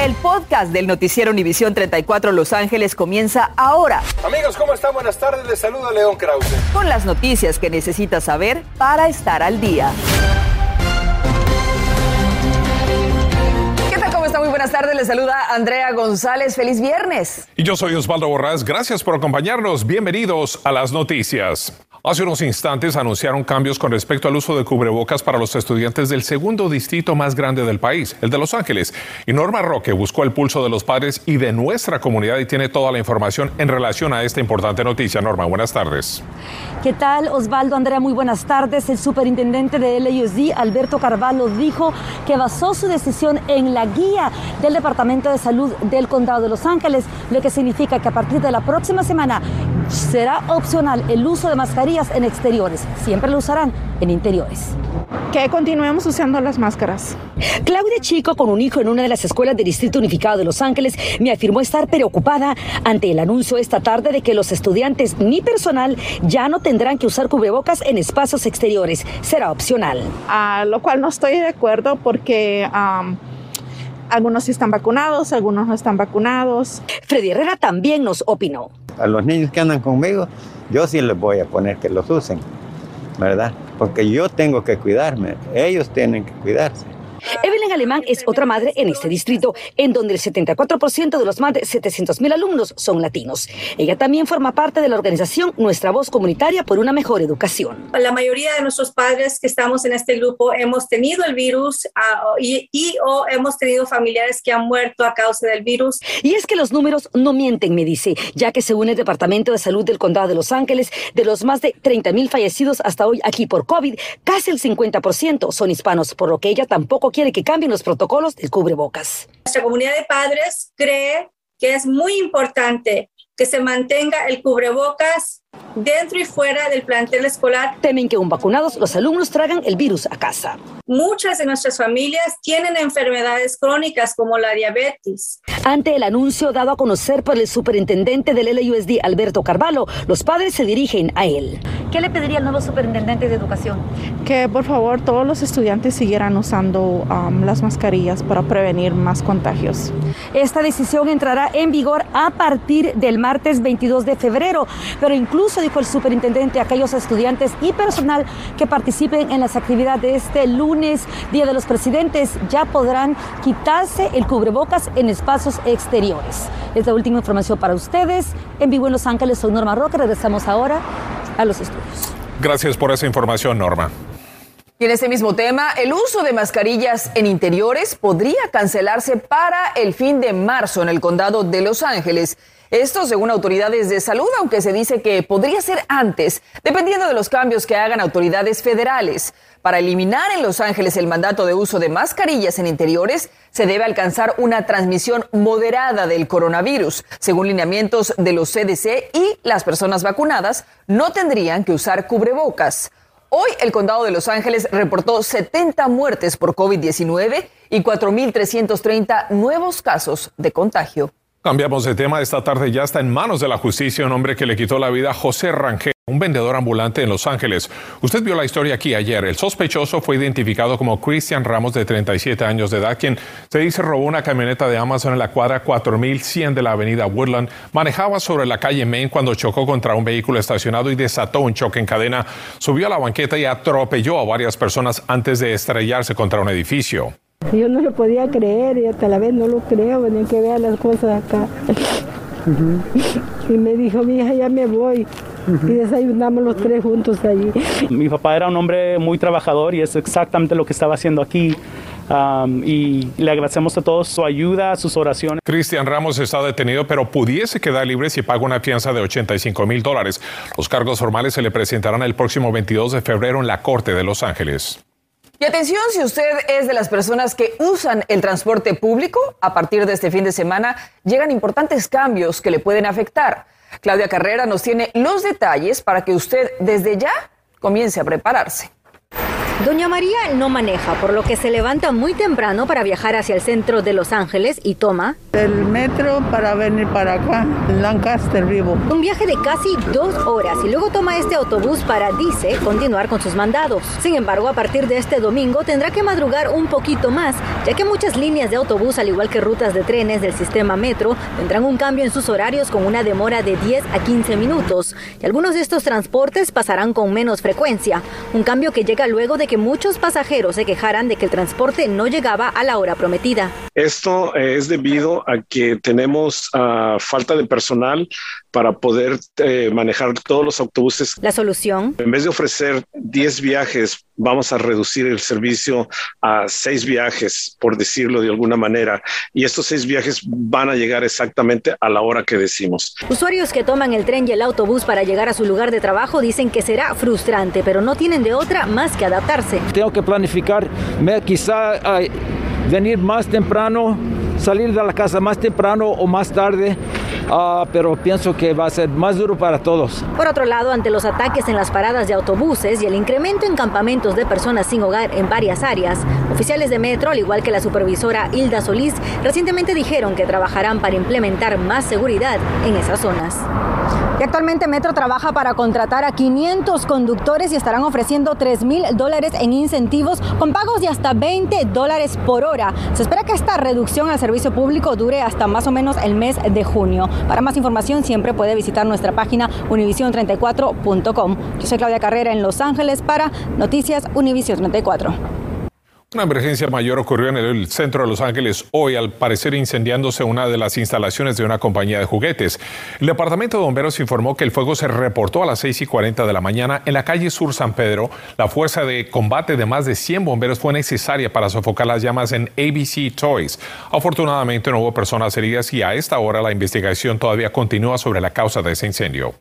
El podcast del noticiero Univisión 34 Los Ángeles comienza ahora. Amigos, ¿cómo están? Buenas tardes. Les saluda León Krause. Con las noticias que necesitas saber para estar al día. Buenas tardes. Les saluda Andrea González. Feliz viernes. Y yo soy Osvaldo Borrás. Gracias por acompañarnos. Bienvenidos a las noticias. Hace unos instantes anunciaron cambios con respecto al uso de cubrebocas para los estudiantes del segundo distrito más grande del país, el de Los Ángeles. Y Norma Roque buscó el pulso de los padres y de nuestra comunidad y tiene toda la información en relación a esta importante noticia. Norma, buenas tardes. ¿Qué tal, Osvaldo? Andrea, muy buenas tardes. El superintendente de LAUSD, Alberto Carvalho, dijo que basó su decisión en la guía del Departamento de Salud del Condado de Los Ángeles, lo que significa que a partir de la próxima semana será opcional el uso de mascarillas en exteriores. Siempre lo usarán en interiores. Que continuemos usando las máscaras. Claudia Chico, con un hijo en una de las escuelas del Distrito Unificado de Los Ángeles, me afirmó estar preocupada ante el anuncio esta tarde de que los estudiantes ni personal ya no tendrán que usar cubrebocas en espacios exteriores. Será opcional. A lo cual no estoy de acuerdo porque... algunos sí están vacunados, algunos no están vacunados. Freddy Herrera también nos opinó. A los niños que andan conmigo, yo sí les voy a poner que los usen, ¿verdad? Porque yo tengo que cuidarme, ellos tienen que cuidarse. Evelyn Alemán es otra madre en este distrito, en donde el 74% de los más de 700 mil alumnos son latinos. Ella también forma parte de la organización Nuestra Voz Comunitaria por una Mejor Educación. La mayoría de nuestros padres que estamos en este grupo hemos tenido el virus uh, y, y, o hemos tenido familiares que han muerto a causa del virus. Y es que los números no mienten, me dice, ya que según el Departamento de Salud del Condado de Los Ángeles, de los más de 30 mil fallecidos hasta hoy aquí por COVID, casi el 50% son hispanos, por lo que ella tampoco quiere que cambien los protocolos del cubrebocas. Nuestra comunidad de padres cree que es muy importante que se mantenga el cubrebocas dentro y fuera del plantel escolar. Temen que un vacunados los alumnos tragan el virus a casa. Muchas de nuestras familias tienen enfermedades crónicas como la diabetes. Ante el anuncio dado a conocer por el superintendente del LUSD, Alberto Carvalho, los padres se dirigen a él. ¿Qué le pediría al nuevo superintendente de educación? Que por favor todos los estudiantes siguieran usando um, las mascarillas para prevenir más contagios. Esta decisión entrará en vigor a partir del martes 22 de febrero, pero incluso dijo el superintendente aquellos estudiantes y personal que participen en las actividades de este lunes Día de los Presidentes, ya podrán quitarse el cubrebocas en espacios exteriores. Es la última información para ustedes. En vivo en Los Ángeles, soy Norma Roca. Regresamos ahora a los estudios. Gracias por esa información, Norma. Y en este mismo tema, el uso de mascarillas en interiores podría cancelarse para el fin de marzo en el condado de Los Ángeles. Esto según autoridades de salud, aunque se dice que podría ser antes, dependiendo de los cambios que hagan autoridades federales. Para eliminar en Los Ángeles el mandato de uso de mascarillas en interiores, se debe alcanzar una transmisión moderada del coronavirus. Según lineamientos de los CDC y las personas vacunadas, no tendrían que usar cubrebocas. Hoy el condado de Los Ángeles reportó 70 muertes por COVID-19 y 4.330 nuevos casos de contagio. Cambiamos de tema. Esta tarde ya está en manos de la justicia un hombre que le quitó la vida a José Rangel, un vendedor ambulante en Los Ángeles. Usted vio la historia aquí ayer. El sospechoso fue identificado como Cristian Ramos, de 37 años de edad, quien se dice robó una camioneta de Amazon en la cuadra 4100 de la avenida Woodland. Manejaba sobre la calle Main cuando chocó contra un vehículo estacionado y desató un choque en cadena. Subió a la banqueta y atropelló a varias personas antes de estrellarse contra un edificio. Yo no lo podía creer y hasta la vez no lo creo, venía que vea las cosas acá. Y me dijo, mi hija, ya me voy. Y desayunamos los tres juntos allí. Mi papá era un hombre muy trabajador y es exactamente lo que estaba haciendo aquí. Um, y le agradecemos a todos su ayuda, sus oraciones. Cristian Ramos está detenido, pero pudiese quedar libre si paga una fianza de 85 mil dólares. Los cargos formales se le presentarán el próximo 22 de febrero en la Corte de Los Ángeles. Y atención, si usted es de las personas que usan el transporte público, a partir de este fin de semana llegan importantes cambios que le pueden afectar. Claudia Carrera nos tiene los detalles para que usted desde ya comience a prepararse. Doña María no maneja, por lo que se levanta muy temprano para viajar hacia el centro de Los Ángeles y toma el metro para venir para acá, Lancaster vivo. Un viaje de casi dos horas y luego toma este autobús para, dice, continuar con sus mandados. Sin embargo, a partir de este domingo tendrá que madrugar un poquito más, ya que muchas líneas de autobús, al igual que rutas de trenes del sistema metro, tendrán un cambio en sus horarios con una demora de 10 a 15 minutos. Y algunos de estos transportes pasarán con menos frecuencia. Un cambio que llega luego de que muchos pasajeros se quejaran de que el transporte no llegaba a la hora prometida. Esto eh, es debido a que tenemos uh, falta de personal para poder eh, manejar todos los autobuses. La solución. En vez de ofrecer 10 viajes, vamos a reducir el servicio a 6 viajes, por decirlo de alguna manera. Y estos 6 viajes van a llegar exactamente a la hora que decimos. Usuarios que toman el tren y el autobús para llegar a su lugar de trabajo dicen que será frustrante, pero no tienen de otra más que Tengo que planificar, quizá venir más temprano salir de la casa más temprano o más tarde, uh, pero pienso que va a ser más duro para todos. Por otro lado, ante los ataques en las paradas de autobuses y el incremento en campamentos de personas sin hogar en varias áreas, oficiales de Metro, al igual que la supervisora Hilda Solís, recientemente dijeron que trabajarán para implementar más seguridad en esas zonas. Y actualmente Metro trabaja para contratar a 500 conductores y estarán ofreciendo 3 mil dólares en incentivos con pagos de hasta 20 dólares por hora. Se espera que esta reducción al servicio público dure hasta más o menos el mes de junio. Para más información siempre puede visitar nuestra página univision34.com. Yo soy Claudia Carrera en Los Ángeles para Noticias Univision 34. Una emergencia mayor ocurrió en el centro de Los Ángeles hoy, al parecer incendiándose una de las instalaciones de una compañía de juguetes. El departamento de bomberos informó que el fuego se reportó a las 6 y 40 de la mañana en la calle Sur San Pedro. La fuerza de combate de más de 100 bomberos fue necesaria para sofocar las llamas en ABC Toys. Afortunadamente no hubo personas heridas y a esta hora la investigación todavía continúa sobre la causa de ese incendio.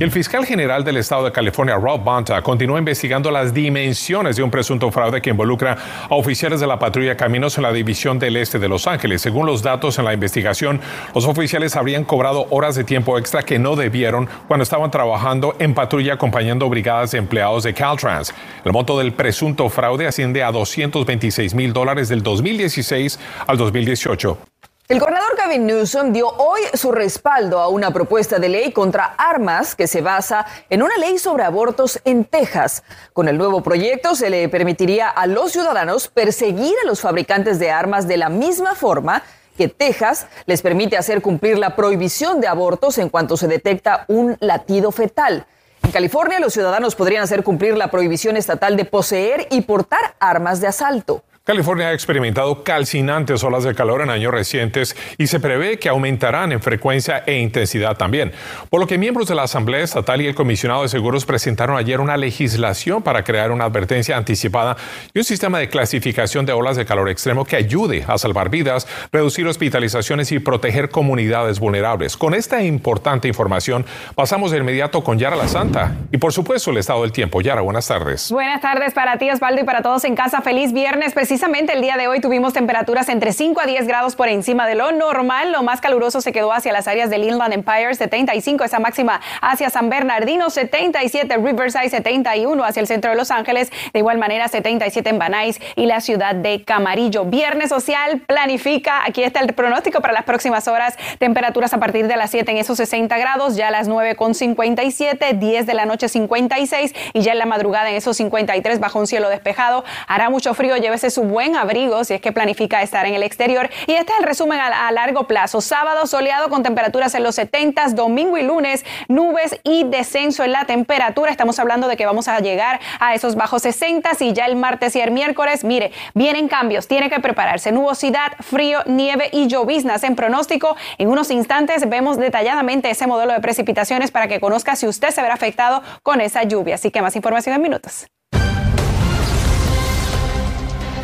El fiscal general del estado de California, Rob Bonta, continúa investigando las dimensiones de un presunto fraude que involucra a oficiales de la patrulla Caminos en la división del este de Los Ángeles. Según los datos en la investigación, los oficiales habrían cobrado horas de tiempo extra que no debieron cuando estaban trabajando en patrulla acompañando brigadas de empleados de Caltrans. El monto del presunto fraude asciende a 226 mil dólares del 2016 al 2018. El gobernador Gavin Newsom dio hoy su respaldo a una propuesta de ley contra armas que se basa en una ley sobre abortos en Texas. Con el nuevo proyecto se le permitiría a los ciudadanos perseguir a los fabricantes de armas de la misma forma que Texas les permite hacer cumplir la prohibición de abortos en cuanto se detecta un latido fetal. En California, los ciudadanos podrían hacer cumplir la prohibición estatal de poseer y portar armas de asalto. California ha experimentado calcinantes olas de calor en años recientes y se prevé que aumentarán en frecuencia e intensidad también. Por lo que miembros de la Asamblea Estatal y el Comisionado de Seguros presentaron ayer una legislación para crear una advertencia anticipada y un sistema de clasificación de olas de calor extremo que ayude a salvar vidas, reducir hospitalizaciones y proteger comunidades vulnerables. Con esta importante información pasamos de inmediato con Yara La Santa y por supuesto el estado del tiempo. Yara, buenas tardes. Buenas tardes para ti Osvaldo y para todos en casa. Feliz viernes. Precisamente el día de hoy tuvimos temperaturas entre 5 a 10 grados por encima de lo normal. Lo más caluroso se quedó hacia las áreas del Inland Empire, 75 esa máxima hacia San Bernardino, 77 Riverside, 71 hacia el centro de Los Ángeles, de igual manera 77 en Banais y la ciudad de Camarillo. Viernes social, planifica, aquí está el pronóstico para las próximas horas, temperaturas a partir de las 7 en esos 60 grados, ya a las 9 con 57, 10 de la noche 56 y ya en la madrugada en esos 53 bajo un cielo despejado. Hará mucho frío, llévese su buen abrigo si es que planifica estar en el exterior. Y este es el resumen a, largo plazo. Sábado soleado con temperaturas en los 70, domingo y lunes nubes y descenso en la temperatura. Estamos hablando de que vamos a llegar a esos bajos 60 y ya el martes y el miércoles, mire, vienen cambios, tiene que prepararse. Nubosidad, frío, nieve y lloviznas en pronóstico. En unos instantes vemos detalladamente ese modelo de precipitaciones para que conozca si usted se verá afectado con esa lluvia. Así que más información en minutos.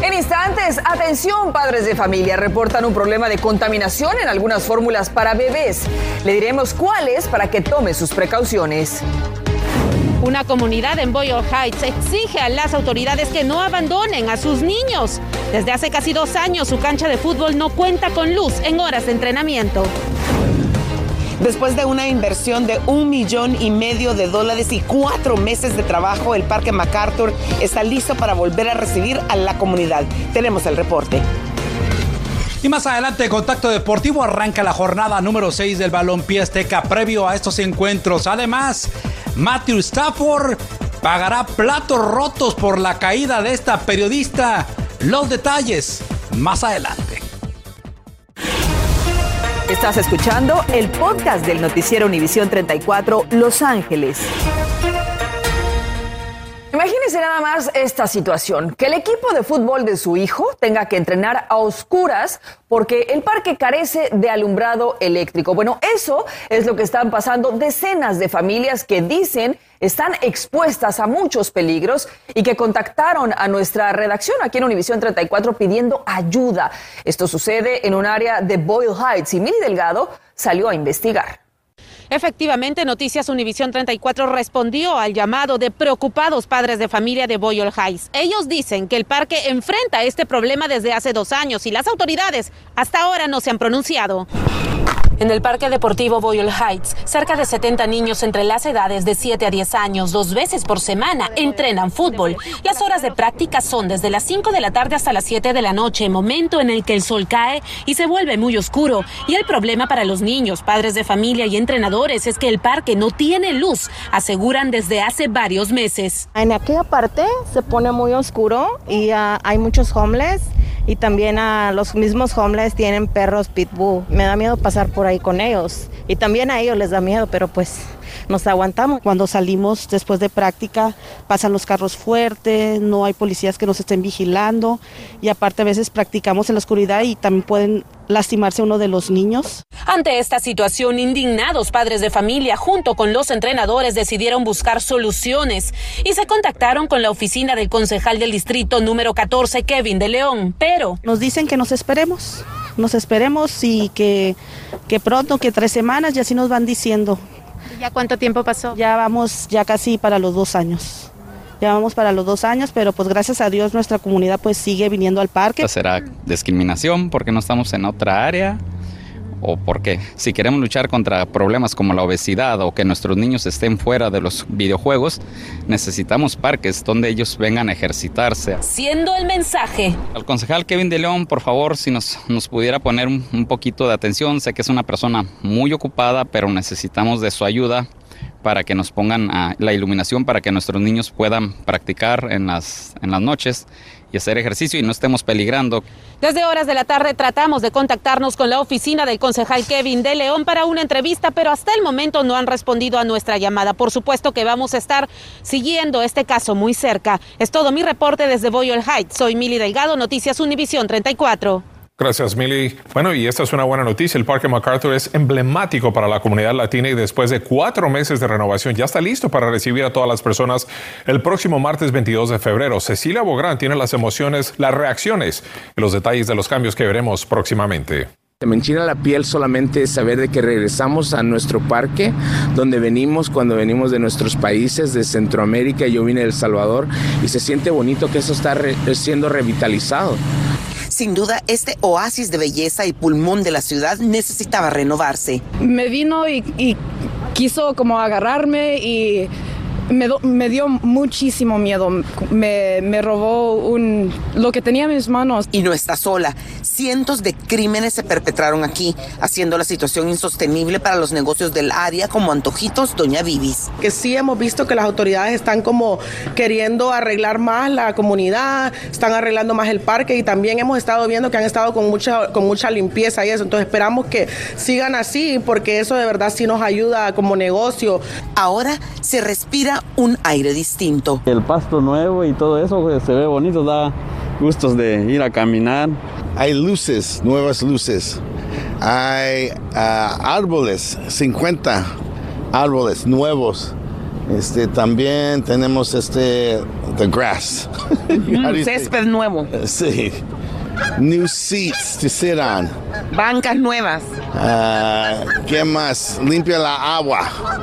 En instantes, atención padres de familia, reportan un problema de contaminación en algunas fórmulas para bebés. Le diremos cuáles para que tome sus precauciones. Una comunidad en Boyle Heights exige a las autoridades que no abandonen a sus niños. Desde hace casi dos años su cancha de fútbol no cuenta con luz en horas de entrenamiento. Después de una inversión de un millón y medio de dólares y cuatro meses de trabajo, el Parque MacArthur está listo para volver a recibir a la comunidad. Tenemos el reporte. Y más adelante, Contacto Deportivo arranca la jornada número 6 del Balompié Azteca previo a estos encuentros. Además, Matthew Stafford pagará platos rotos por la caída de esta periodista. Los detalles más adelante. Estás escuchando el podcast del noticiero Univisión 34 Los Ángeles. Imagínese nada más esta situación, que el equipo de fútbol de su hijo tenga que entrenar a oscuras porque el parque carece de alumbrado eléctrico. Bueno, eso es lo que están pasando decenas de familias que dicen están expuestas a muchos peligros y que contactaron a nuestra redacción aquí en Univisión 34 pidiendo ayuda. Esto sucede en un área de Boyle Heights y Mili Delgado salió a investigar. Efectivamente, Noticias Univisión 34 respondió al llamado de preocupados padres de familia de Boyle Heights. Ellos dicen que el parque enfrenta este problema desde hace dos años y las autoridades hasta ahora no se han pronunciado. En el Parque Deportivo Boyle Heights, cerca de 70 niños entre las edades de 7 a 10 años, dos veces por semana, entrenan fútbol. Las horas de práctica son desde las 5 de la tarde hasta las 7 de la noche, momento en el que el sol cae y se vuelve muy oscuro. Y el problema para los niños, padres de familia y entrenadores es que el parque no tiene luz, aseguran desde hace varios meses. En aquella parte se pone muy oscuro y uh, hay muchos homeless y también a los mismos homeless tienen perros pitbull. Me da miedo pasar por ahí con ellos y también a ellos les da miedo, pero pues nos aguantamos. Cuando salimos después de práctica pasan los carros fuertes, no hay policías que nos estén vigilando y aparte a veces practicamos en la oscuridad y también pueden lastimarse uno de los niños. Ante esta situación, indignados padres de familia junto con los entrenadores decidieron buscar soluciones y se contactaron con la oficina del concejal del distrito número 14, Kevin de León, pero... Nos dicen que nos esperemos, nos esperemos y que, que pronto, que tres semanas y así nos van diciendo. ¿Ya cuánto tiempo pasó? Ya vamos, ya casi para los dos años. Ya vamos para los dos años, pero pues gracias a Dios nuestra comunidad pues sigue viniendo al parque. ¿Será discriminación porque no estamos en otra área? ¿O porque si queremos luchar contra problemas como la obesidad o que nuestros niños estén fuera de los videojuegos, necesitamos parques donde ellos vengan a ejercitarse? Siendo el mensaje. Al concejal Kevin de León, por favor, si nos, nos pudiera poner un, un poquito de atención, sé que es una persona muy ocupada, pero necesitamos de su ayuda para que nos pongan uh, la iluminación para que nuestros niños puedan practicar en las, en las noches y hacer ejercicio y no estemos peligrando. Desde horas de la tarde tratamos de contactarnos con la oficina del concejal Kevin de León para una entrevista, pero hasta el momento no han respondido a nuestra llamada. Por supuesto que vamos a estar siguiendo este caso muy cerca. Es todo mi reporte desde Boyle Heights. Soy Mili Delgado, Noticias Univisión 34. Gracias, Milly. Bueno, y esta es una buena noticia. El Parque MacArthur es emblemático para la comunidad latina y después de cuatro meses de renovación ya está listo para recibir a todas las personas el próximo martes 22 de febrero. Cecilia Bográn tiene las emociones, las reacciones y los detalles de los cambios que veremos próximamente. Me enchina la piel solamente saber de que regresamos a nuestro parque, donde venimos cuando venimos de nuestros países, de Centroamérica, yo vine de El Salvador, y se siente bonito que eso está siendo revitalizado. Sin duda, este oasis de belleza y pulmón de la ciudad necesitaba renovarse. Me vino y, quiso como agarrarme y me, do, me, dio muchísimo miedo. Me, me, robó un, lo que tenía en mis manos. Y no está sola. Cientos de crímenes se perpetraron aquí, haciendo la situación insostenible para los negocios del área como Antojitos Doña Vivis. Que sí hemos visto que las autoridades están como queriendo arreglar más la comunidad, están arreglando más el parque y también hemos estado viendo que han estado con mucha, con mucha limpieza y eso. Entonces esperamos que sigan así porque eso de verdad sí nos ayuda como negocio. Ahora se respira un aire distinto. El pasto nuevo y todo eso pues, se ve bonito, da gustos de ir a caminar. Hay luces, nuevas luces. Hay uh, árboles, 50 árboles nuevos. Este, también tenemos este, the grass. Un césped nuevo. Sí. New seats to sit on. Bancas nuevas. Uh, ¿Qué más? Limpia la agua.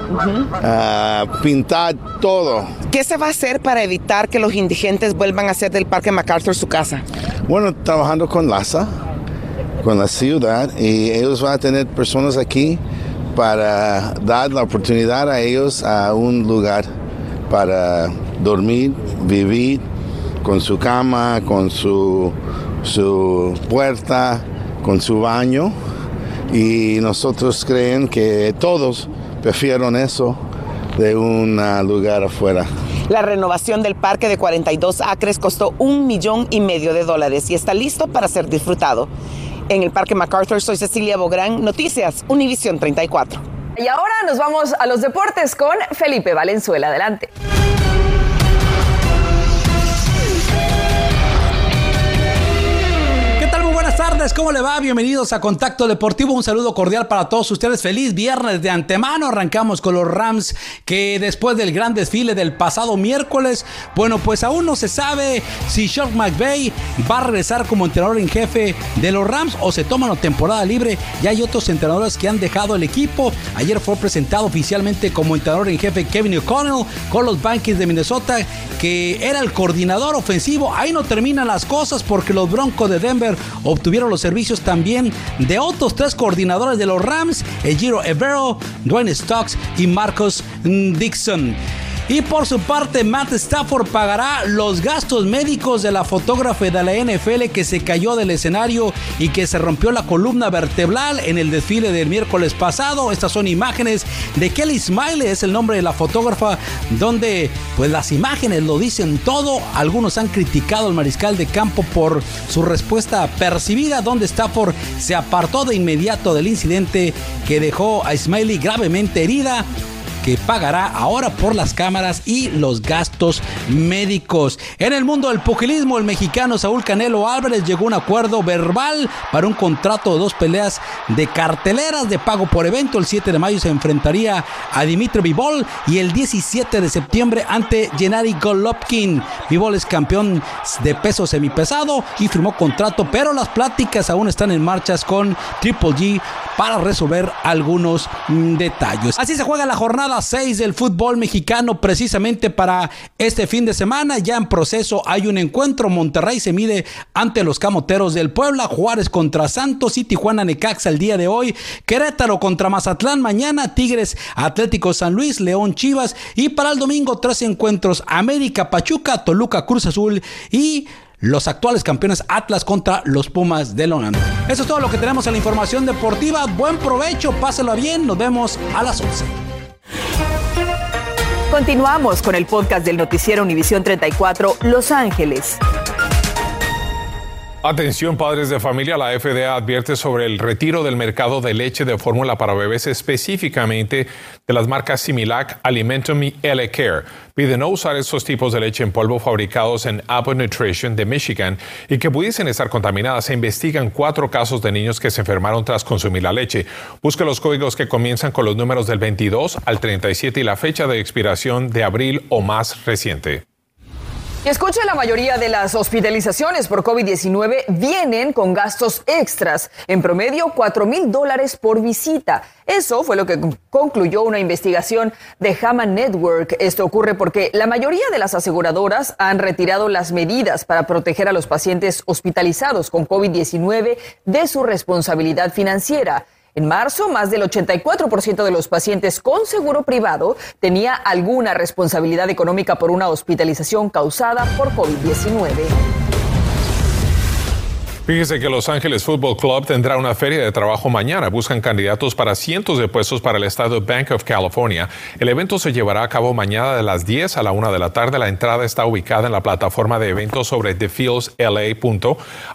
Uh -huh. uh, pintar todo. ¿Qué se va a hacer para evitar que los indigentes vuelvan a hacer del Parque MacArthur su casa? Bueno, trabajando con LASA, con la ciudad, y ellos van a tener personas aquí para dar la oportunidad a ellos a un lugar para dormir, vivir con su cama, con su, su puerta, con su baño. Y nosotros creen que todos prefieren eso de un lugar afuera. La renovación del parque de 42 acres costó un millón y medio de dólares y está listo para ser disfrutado. En el Parque MacArthur soy Cecilia Bográn, Noticias Univisión 34. Y ahora nos vamos a los deportes con Felipe Valenzuela. Adelante. ¿Cómo le va? Bienvenidos a Contacto Deportivo. Un saludo cordial para todos ustedes. Feliz viernes de antemano. Arrancamos con los Rams que después del gran desfile del pasado miércoles, bueno, pues aún no se sabe si Sean McVay va a regresar como entrenador en jefe de los Rams o se toma una temporada libre. Ya hay otros entrenadores que han dejado el equipo. Ayer fue presentado oficialmente como entrenador en jefe Kevin O'Connell con los Vikings de Minnesota, que era el coordinador ofensivo. Ahí no terminan las cosas porque los Broncos de Denver obtuvieron los servicios también de otros tres coordinadores de los Rams, Ejiro Evero, Dwayne Stocks y Marcos Dixon. Y por su parte, Matt Stafford pagará los gastos médicos de la fotógrafa de la NFL que se cayó del escenario y que se rompió la columna vertebral en el desfile del miércoles pasado. Estas son imágenes de Kelly Smiley, es el nombre de la fotógrafa, donde pues las imágenes lo dicen todo. Algunos han criticado al mariscal de campo por su respuesta percibida, donde Stafford se apartó de inmediato del incidente que dejó a Smiley gravemente herida que pagará ahora por las cámaras y los gastos médicos. En el mundo del pugilismo, el mexicano Saúl Canelo Álvarez llegó a un acuerdo verbal para un contrato de dos peleas de carteleras de pago por evento. El 7 de mayo se enfrentaría a Dimitri Vivol y el 17 de septiembre ante Gennady Golovkin. Vivol es campeón de peso semipesado y firmó contrato, pero las pláticas aún están en marchas con Triple G para resolver algunos mm, detalles. Así se juega la jornada 6 del fútbol mexicano precisamente para este fin de semana. Ya en proceso hay un encuentro. Monterrey se mide ante los Camoteros del Puebla. Juárez contra Santos y Tijuana Necaxa el día de hoy. Querétaro contra Mazatlán mañana. Tigres Atlético San Luis, León Chivas. Y para el domingo tres encuentros. América Pachuca, Toluca Cruz Azul y los actuales campeones Atlas contra los Pumas de Longan. Eso es todo lo que tenemos en la información deportiva. Buen provecho, páselo bien. Nos vemos a las 11. Continuamos con el podcast del noticiero Univisión 34 Los Ángeles. Atención padres de familia, la FDA advierte sobre el retiro del mercado de leche de fórmula para bebés, específicamente de las marcas Similac, Alimentum y L-Care. Pide no usar esos tipos de leche en polvo fabricados en Abbott Nutrition de Michigan y que pudiesen estar contaminadas. Se investigan cuatro casos de niños que se enfermaron tras consumir la leche. Busque los códigos que comienzan con los números del 22 al 37 y la fecha de expiración de abril o más reciente. Y escuche, la mayoría de las hospitalizaciones por COVID-19 vienen con gastos extras, en promedio 4 mil dólares por visita. Eso fue lo que concluyó una investigación de Haman Network. Esto ocurre porque la mayoría de las aseguradoras han retirado las medidas para proteger a los pacientes hospitalizados con COVID-19 de su responsabilidad financiera. En marzo, más del 84% de los pacientes con seguro privado tenía alguna responsabilidad económica por una hospitalización causada por COVID-19. Fíjese que Los Ángeles Football Club tendrá una feria de trabajo mañana. Buscan candidatos para cientos de puestos para el estado Bank of California. El evento se llevará a cabo mañana de las 10 a la 1 de la tarde. La entrada está ubicada en la plataforma de eventos sobre TheFieldsLA.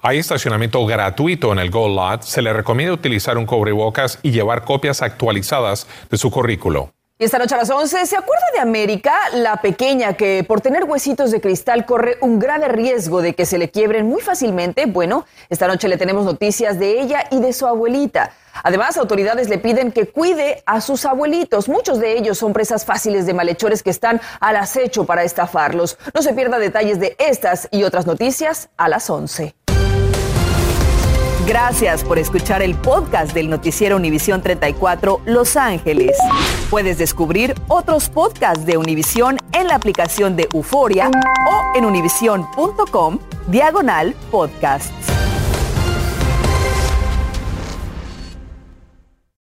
Hay estacionamiento gratuito en el Gold Lot. Se le recomienda utilizar un cobrebocas y llevar copias actualizadas de su currículo. Y esta noche a las 11, ¿se acuerda de América? La pequeña que por tener huesitos de cristal corre un grave riesgo de que se le quiebren muy fácilmente. Bueno, esta noche le tenemos noticias de ella y de su abuelita. Además, autoridades le piden que cuide a sus abuelitos. Muchos de ellos son presas fáciles de malhechores que están al acecho para estafarlos. No se pierda detalles de estas y otras noticias a las 11. Gracias por escuchar el podcast del noticiero Univisión 34 Los Ángeles. Puedes descubrir otros podcasts de Univisión en la aplicación de Euforia o en univision.com diagonal podcasts.